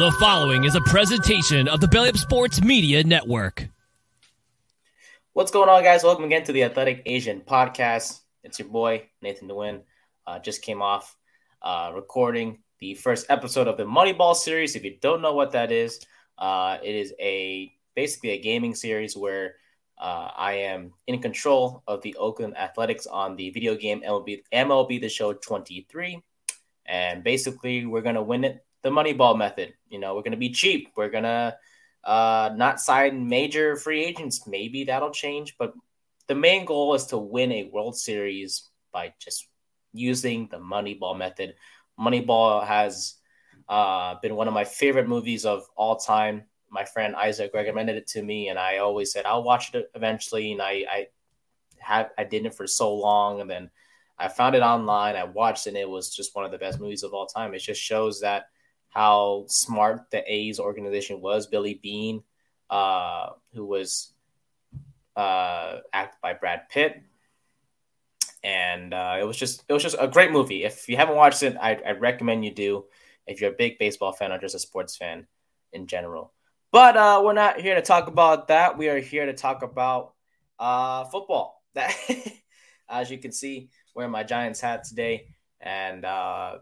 The following is a presentation of the Belly Up Sports Media Network. What's going on, guys? Welcome again to the Athletic Asian Podcast. It's your boy Nathan Nguyen. Uh, just came off uh, recording the first episode of the Moneyball series. If you don't know what that is, uh, it is a basically a gaming series where uh, I am in control of the Oakland Athletics on the video game MLB MLB The Show 23, and basically we're gonna win it the Moneyball method. You know, we're gonna be cheap. We're gonna uh, not sign major free agents. Maybe that'll change, but the main goal is to win a World Series by just using the Moneyball method. Moneyball has uh, been one of my favorite movies of all time my friend Isaac recommended it to me, and I always said I'll watch it eventually. And I, I had I did it for so long, and then I found it online. I watched, it, and it was just one of the best movies of all time. It just shows that how smart the A's organization was. Billy Beane, uh, who was uh, acted by Brad Pitt, and uh, it was just it was just a great movie. If you haven't watched it, I, I recommend you do. If you're a big baseball fan or just a sports fan in general. But uh, we're not here to talk about that. We are here to talk about uh, football. That, as you can see, wearing my Giants hat today, and uh,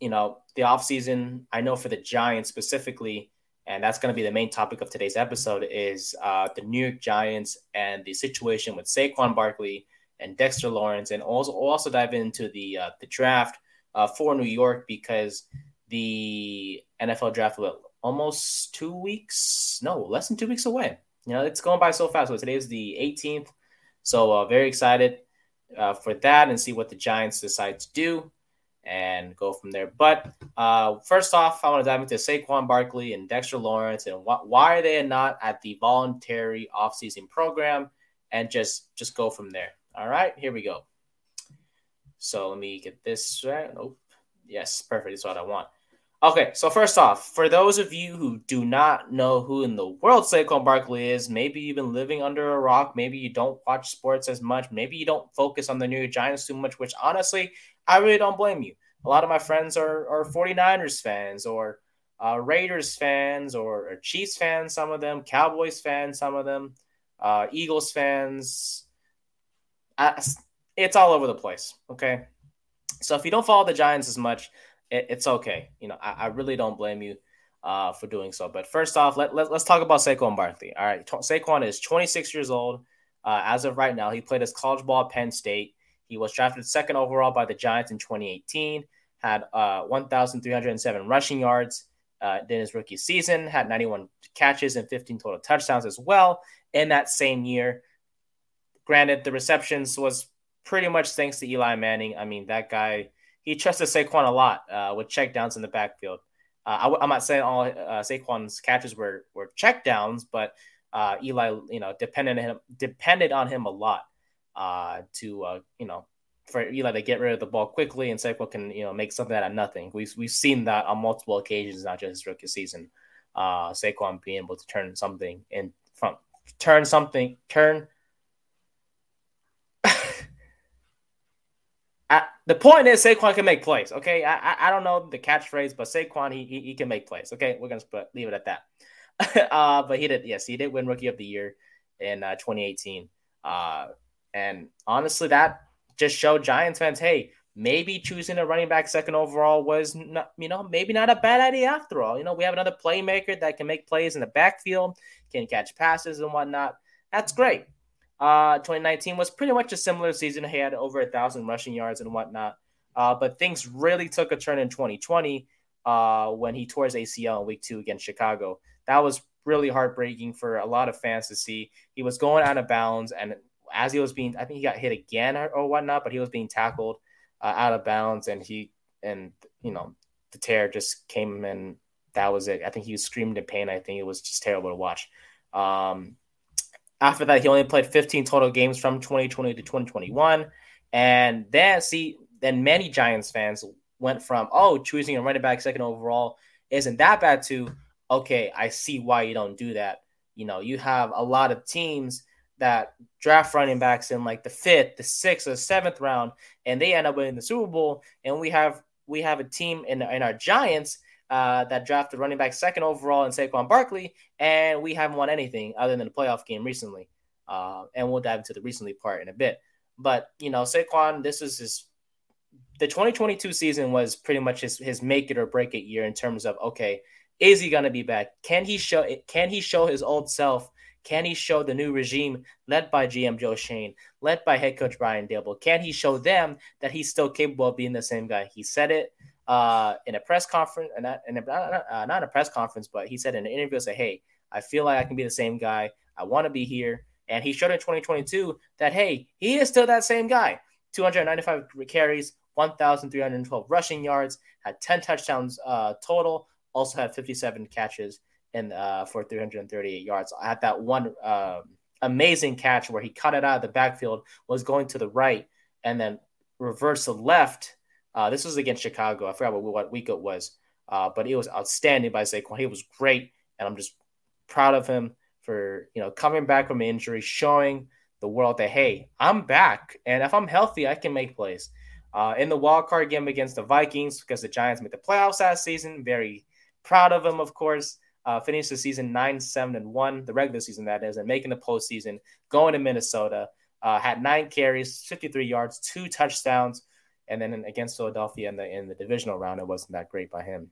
you know the offseason, I know for the Giants specifically, and that's going to be the main topic of today's episode is uh, the New York Giants and the situation with Saquon Barkley and Dexter Lawrence, and also also dive into the uh, the draft uh, for New York because the NFL draft will almost two weeks, no, less than two weeks away. You know, it's going by so fast. So today is the 18th. So uh, very excited uh, for that and see what the Giants decide to do and go from there. But uh, first off, I want to dive into Saquon Barkley and Dexter Lawrence and wh- why are they not at the voluntary offseason program and just just go from there. All right, here we go. So let me get this right. Oh, yes, perfect. That's what I want. Okay, so first off, for those of you who do not know who in the world Saquon Barkley is, maybe you've been living under a rock, maybe you don't watch sports as much, maybe you don't focus on the New Giants too much, which honestly, I really don't blame you. A lot of my friends are, are 49ers fans or uh, Raiders fans or, or, Chiefs fans, some of them, Cowboys fans, some of them, uh, Eagles fans. I, it's all over the place, okay? So if you don't follow the Giants as much, it, it's okay. You know, I, I, really don't blame you uh, for doing so. But first off, let, let, us talk about Saquon Barkley. All right. Saquon is 26 years old. Uh, as of right now, he played his college ball at Penn State. He was drafted second overall by the Giants in 2018, had uh, 1,307 rushing yards uh, in his rookie season, had 91 catches and 15 total touchdowns as well in that same year. Granted, the receptions was pretty much thanks to Eli Manning. I mean, that guy he trusted Saquon a lot uh, with checkdowns in the backfield. Uh, I, am not saying all uh, Saquon's catches were were checkdowns, but uh, Eli, you know, depended on him depended on him a lot uh, to uh, you know for Eli to get rid of the ball quickly, and Saquon can you know make something out of nothing. We've we've seen that on multiple occasions, not just his rookie season. Uh, Saquon being able to turn something in front, turn something, turn the point is Saquon can make plays. Okay, I, I, I don't know the catchphrase, but Saquon he, he, he can make plays. Okay, we're gonna split, leave it at that. uh, but he did yes, he did win Rookie of the Year in uh, 2018. Uh, and honestly, that just showed Giants fans, hey, maybe choosing a running back second overall was not, you know, maybe not a bad idea after all. You know, we have another playmaker that can make plays in the backfield, can catch passes and whatnot. That's great. Uh, 2019 was pretty much a similar season. He had over a thousand rushing yards and whatnot. Uh, but things really took a turn in 2020 uh, when he tore his ACL in week two against Chicago. That was really heartbreaking for a lot of fans to see. He was going out of bounds, and as he was being, I think he got hit again or, or whatnot, but he was being tackled uh, out of bounds, and he and you know the tear just came and that was it. I think he was screaming in pain. I think it was just terrible to watch. Um, after that, he only played 15 total games from 2020 to 2021, and then see, then many Giants fans went from oh choosing a running back second overall isn't that bad to okay I see why you don't do that. You know, you have a lot of teams that draft running backs in like the fifth, the sixth, or seventh round, and they end up winning the Super Bowl. And we have we have a team in in our Giants uh, that drafted running back second overall in Saquon Barkley, and we haven't won anything other than the playoff game recently. Uh, and we'll dive into the recently part in a bit. But you know, Saquon, this is his. The 2022 season was pretty much his his make it or break it year in terms of okay, is he gonna be back? Can he show? Can he show his old self? Can he show the new regime led by GM Joe Schoen, led by head coach Brian Daboll? Can he show them that he's still capable of being the same guy? He said it uh, in a press conference, and not, in a, uh, not a press conference, but he said in an interview, "Say, hey, I feel like I can be the same guy. I want to be here." And he showed in 2022 that hey, he is still that same guy. 295 carries, 1,312 rushing yards, had 10 touchdowns uh, total. Also had 57 catches and uh, for 338 yards. I had that one uh, amazing catch where he cut it out of the backfield, was going to the right, and then reversed the left. Uh, this was against Chicago. I forgot what, what week it was, uh, but it was outstanding by Saquon. He was great, and I'm just proud of him for you know coming back from injury, showing the world that hey, I'm back, and if I'm healthy, I can make plays. Uh, in the wild card game against the Vikings, because the Giants made the playoffs last season, very proud of him, of course uh, finished the season nine, seven, and one, the regular season that is, and making the postseason, going to Minnesota. Uh, had nine carries, 53 yards, two touchdowns, and then against Philadelphia in the in the divisional round, it wasn't that great by him.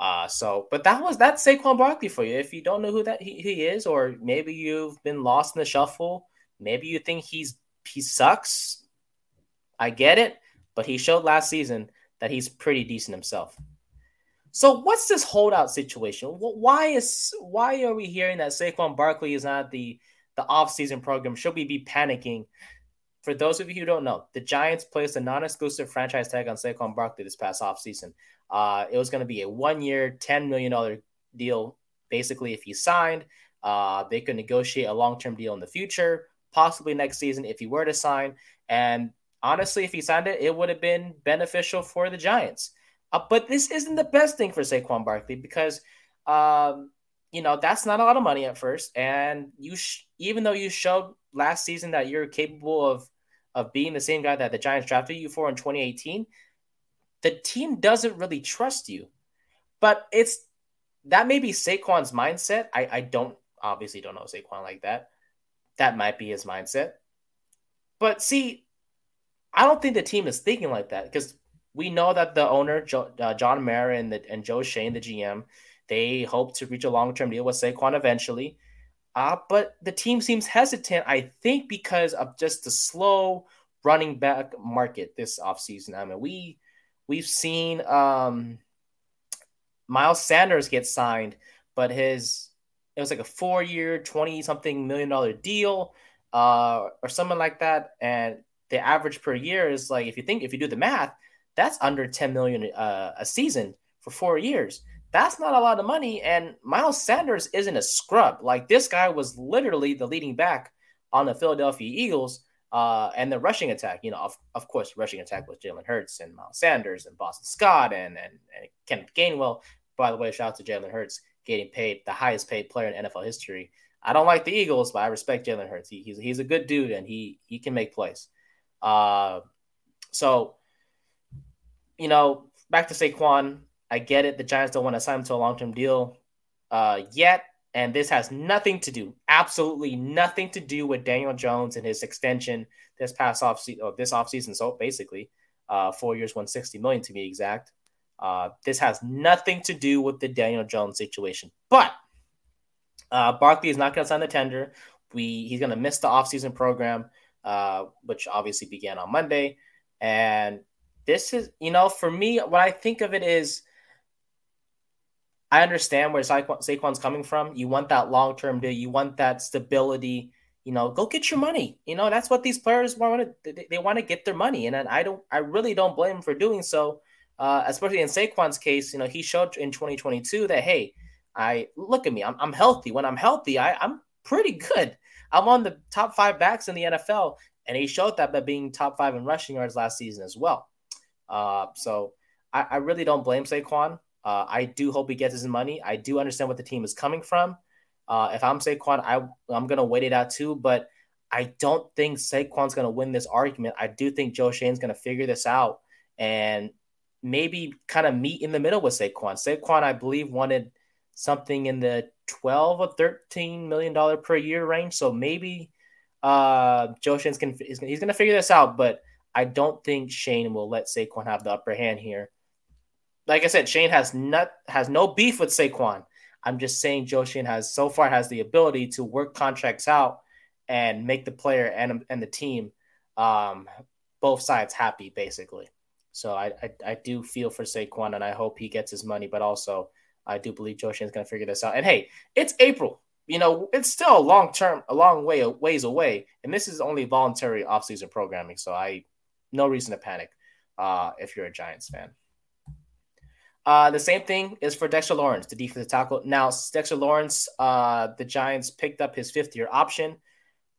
Uh, so, but that was that's Saquon Barkley for you. If you don't know who that he, he is, or maybe you've been lost in the shuffle, maybe you think he's he sucks. I get it, but he showed last season that he's pretty decent himself. So what's this holdout situation? Why is why are we hearing that Saquon Barkley is not the the offseason program? Should we be panicking? For those of you who don't know, the Giants placed a non-exclusive franchise tag on Saquon Barkley this past offseason. Uh, it was going to be a one-year, $10 million deal. Basically, if he signed, uh, they could negotiate a long-term deal in the future, possibly next season if he were to sign. And honestly, if he signed it, it would have been beneficial for the Giants. Uh, but this isn't the best thing for Saquon Barkley because, um, you know, that's not a lot of money at first. And you, sh- even though you showed last season that you're capable of of being the same guy that the Giants drafted you for in 2018, the team doesn't really trust you. But it's that may be Saquon's mindset. I, I don't obviously don't know Saquon like that. That might be his mindset. But see, I don't think the team is thinking like that because we know that the owner, uh, John Mara and, the, and Joe Schoen, the GM, they hope to reach a long term deal with Saquon eventually. Uh, but the team seems hesitant, I think, because of just the slow running back market this offseason. I mean, we we've seen um, Miles Sanders get signed, but his it was like a four year, 20 something million dollar deal uh, or something like that. And the average per year is like, if you think, if you do the math, that's under 10 million uh, a season for four years. That's not a lot of money. And Miles Sanders isn't a scrub. Like this guy was literally the leading back on the Philadelphia Eagles uh, and the rushing attack. You know, of, of course, rushing attack was Jalen Hurts and Miles Sanders and Boston Scott and, and, and Kenneth Gainwell. By the way, shout out to Jalen Hurts getting paid the highest paid player in NFL history. I don't like the Eagles, but I respect Jalen Hurts. He, he's, he's a good dude and he he can make plays. Uh, so you know, back to Saquon, I get it. The Giants don't want to sign him to a long term deal uh, yet. And this has nothing to do, absolutely nothing to do with Daniel Jones and his extension this past off or this offseason. So basically, uh, four years, 160 million to be exact. Uh, this has nothing to do with the Daniel Jones situation, but uh, Barkley is not going to sign the tender. We he's going to miss the offseason program, uh, which obviously began on Monday. And this is, you know, for me, what I think of it is, I understand where Saquon, Saquon's coming from. You want that long term deal. You want that stability you know, go get your money. You know, that's what these players want. They, they want to get their money, and I don't. I really don't blame him for doing so. Uh, especially in Saquon's case, you know, he showed in 2022 that hey, I look at me. I'm, I'm healthy. When I'm healthy, I, I'm pretty good. I'm on the top five backs in the NFL, and he showed that by being top five in rushing yards last season as well. Uh, so I, I really don't blame Saquon. Uh, I do hope he gets his money. I do understand what the team is coming from. Uh, if I'm Saquon, I, I'm going to wait it out too. But I don't think Saquon's going to win this argument. I do think Joe Schoen's going to figure this out and maybe kind of meet in the middle with Saquon. Saquon, I believe, wanted something in the 12 or 13 million dollar per year range. So maybe uh, Joe Schoen's can he's going to figure this out. But I don't think Schoen will let Saquon have the upper hand here. Like I said, Schoen has not has no beef with Saquon. I'm just saying Joe Schoen has so far has the ability to work contracts out and make the player and and the team um, both sides happy basically. So I, I, I do feel for Saquon and I hope he gets his money, but also I do believe Joe Schoen's going to figure this out. And hey, it's April. You know, it's still a long term, a long way ways away, and this is only voluntary offseason programming. So I no reason to panic uh, if you're a Giants fan. Uh, the same thing is for Dexter Lawrence, the defensive tackle. Now, Dexter Lawrence, uh, the Giants picked up his fifth year option.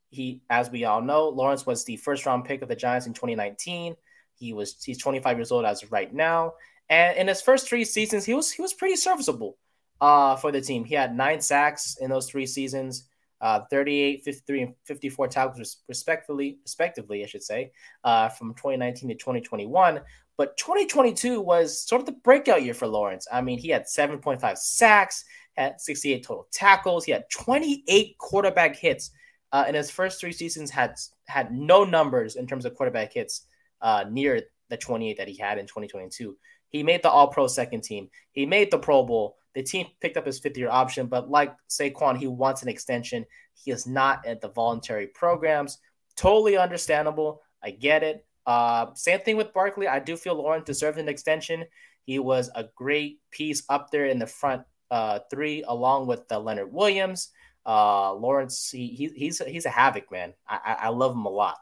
He, as we all know, Lawrence was the first round pick of the Giants in 2019. He was he's 25 years old as of right now, and in his first three seasons, he was he was pretty serviceable uh, for the team. He had nine sacks in those three seasons, uh, 38, 53, and 54 tackles respectively, respectively, I should say, uh, from 2019 to 2021. But 2022 was sort of the breakout year for Lawrence. I mean, he had 7.5 sacks, had 68 total tackles, he had 28 quarterback hits. Uh, in his first three seasons, had had no numbers in terms of quarterback hits uh, near the 28 that he had in 2022. He made the All Pro second team. He made the Pro Bowl. The team picked up his fifth year option, but like Saquon, he wants an extension. He is not at the voluntary programs. Totally understandable. I get it. Uh, same thing with Barkley. I do feel Lawrence deserved an extension. He was a great piece up there in the front uh, three, along with the Leonard Williams. Uh, Lawrence, he, he, he's he's a havoc man. I, I love him a lot,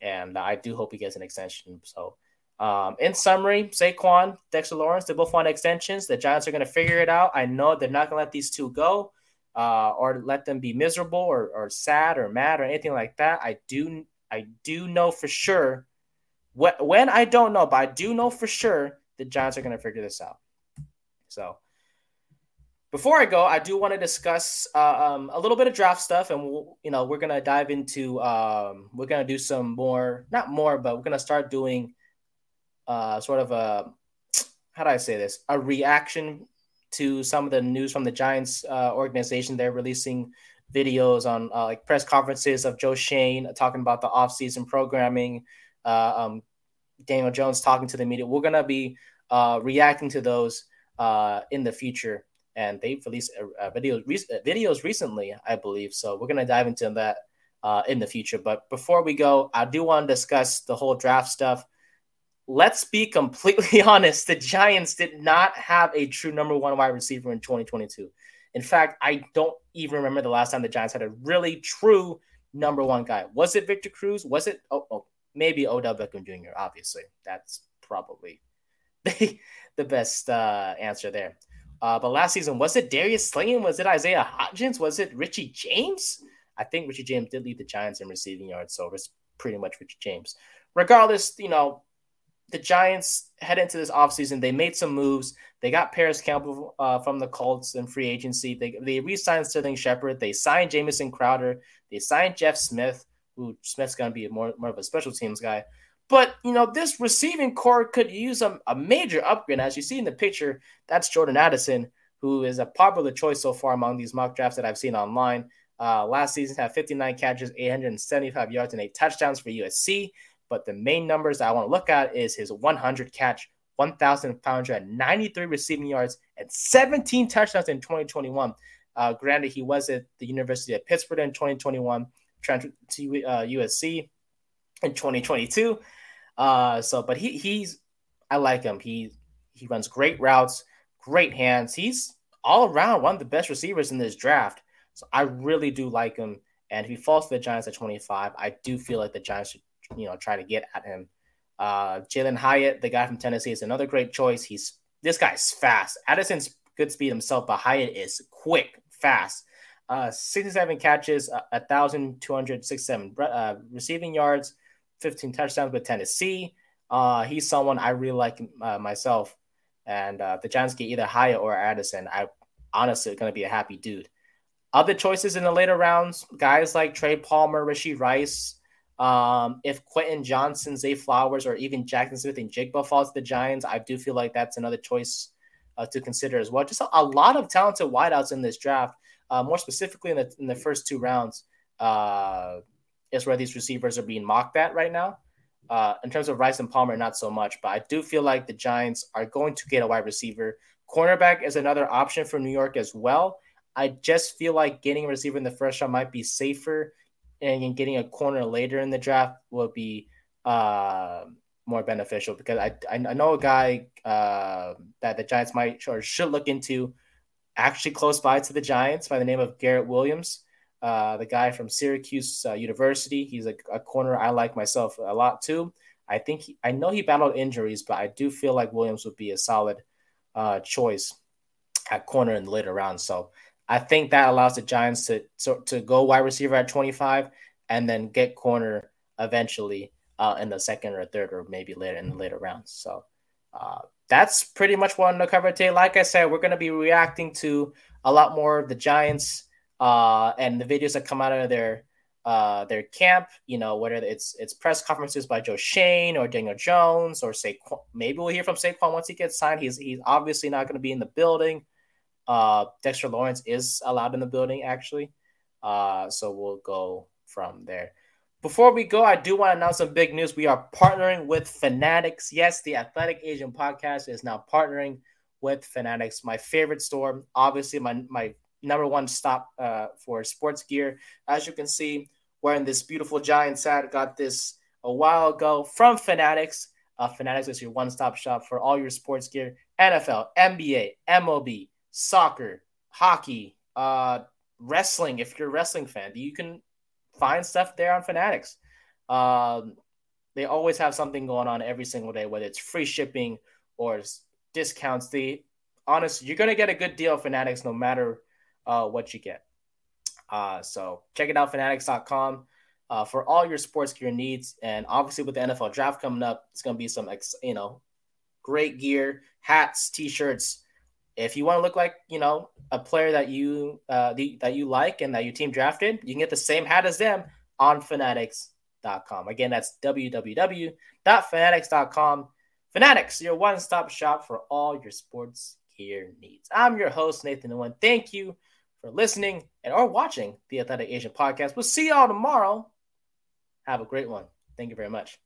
and I do hope he gets an extension. So, um, in summary, Saquon, Dexter Lawrence, they both want extensions. The Giants are going to figure it out. I know they're not going to let these two go, uh, or let them be miserable or, or sad or mad or anything like that. I do I do know for sure when I don't know, but I do know for sure the Giants are going to figure this out. So before I go, I do want to discuss uh, um, a little bit of draft stuff, and we'll, you know we're gonna dive into um, we're gonna do some more, not more, but we're gonna start doing uh, sort of a how do I say this a reaction to some of the news from the Giants uh, organization. They're releasing videos on uh, like press conferences of Joe Schoen talking about the offseason programming, um, Daniel Jones talking to the media. We're gonna be uh, reacting to those uh, in the future, and they've released uh, videos re- videos recently, I believe. So we're gonna dive into that uh, in the future. But before we go, I do want to discuss the whole draft stuff. Let's be completely honest. The Giants did not have a true number one wide receiver in 2022. In fact, I don't even remember the last time the Giants had a really true number one guy. Was it Victor Cruz? Was it? Oh, oh maybe Odell Beckham Jr. Obviously, that's probably the, best uh, answer there. Uh, but last season, was it Darius Slayton? Was it Isaiah Hodgins? Was it Richie James? I think Richie James did lead the Giants in receiving yards, so it's pretty much Richie James. Regardless, you know, the Giants head into this offseason. They made some moves. They got Parris Campbell uh, from the Colts in free agency. They, they re signed Sterling Shepard. They signed Jamison Crowder. They signed Jeff Smith who Smith's going to be more, more of a special teams guy. But, you know, this receiving corps could use a, a major upgrade. As you see in the picture, that's Jordan Addison, who is a popular choice so far among these mock drafts that I've seen online. Uh, last season had 59 catches, 875 yards, and eight touchdowns for USC. But the main numbers I want to look at is his 100 catch, 1,593 receiving yards, and 17 touchdowns in 2021. Uh, granted, he was at the University of Pittsburgh in 2021, transferred to uh, USC in 2022. Uh, so, but he he's I like him. He he runs great routes, great hands. He's all around one of the best receivers in this draft. So I really do like him. And if he falls to the Giants at 25, I do feel like the Giants should, you know, try to get at him. Uh, Jalin Hyatt, the guy from Tennessee, is another great choice. He's this guy's fast. Addison's good speed himself, but Hyatt is quick, fast. Uh, 67 catches, uh, 1,267 uh, receiving yards, 15 touchdowns with Tennessee. Uh, he's someone I really like uh, myself. And uh, the Giants get either Hyatt or Addison. I honestly going to be a happy dude. Other choices in the later rounds, guys like Trey Palmer, Rashee Rice. Um, if Quentin Johnston, Zay Flowers, or even Jackson Smith-Njigba falls to the Giants, I do feel like that's another choice uh, to consider as well. Just a, a, lot of talented wideouts in this draft. Uh, more specifically, in the in the first two rounds, uh, is where these receivers are being mocked at right now. Uh, in terms of Rice and Palmer, not so much, but I do feel like the Giants are going to get a wide receiver. Cornerback is another option for New York as well. I just feel like getting a receiver in the first round might be safer, and getting a corner later in the draft will be uh, more beneficial because I I know a guy uh, that the Giants might or should look into, actually close by to the Giants by the name of Garrett Williams. Uh, the guy from Syracuse uh, University. He's a, a, corner I like myself a lot too. I think he, I know he battled injuries, but I do feel like Williams would be a solid uh, choice at corner in the later rounds. So I think that allows the Giants to to, to go wide receiver at 25 and then get corner eventually uh, in the second or third or maybe later in the later rounds. So uh, that's pretty much what I'm to cover today. Like I said, we're going to be reacting to a lot more of the Giants uh, and the videos that come out of their uh, their camp. You know, whether it's it's press conferences by Joe Schoen or Daniel Jones or Saquon. Maybe we'll hear from Saquon once he gets signed. He's he's obviously not going to be in the building. Uh, Dexter Lawrence is allowed in the building actually, uh, so we'll go from there. Before we go, I do want to announce some big news. We are partnering with Fanatics. Yes, the Athletic Asian podcast is now partnering with Fanatics, my favorite store. Obviously, my my number one stop uh, for sports gear. As you can see, wearing this beautiful giant set. Got this a while ago from Fanatics. Uh, Fanatics is your one stop shop for all your sports gear NFL, NBA, MLB, soccer, hockey, uh, wrestling. If you're a wrestling fan, you can find stuff there on Fanatics. Um, they always have something going on every single day, whether it's free shipping or discounts. The honestly, you're gonna get a good deal Fanatics no matter uh, what you get. Uh, so check it out, fanatics.com. Uh, for all your sports gear needs, and obviously with the NFL draft coming up, it's gonna be some, you know, great gear, hats, t-shirts. If you want to look like you know a player that you uh, the, that you like and that your team drafted, you can get the same hat as them on fanatics.com. Again, that's www.fanatics.com. Fanatics, your one-stop shop for all your sports gear needs. I'm your host Nathan Nguyen. Thank you for listening and or watching the Athletic Asian podcast. We'll see y'all tomorrow. Have a great one. Thank you very much.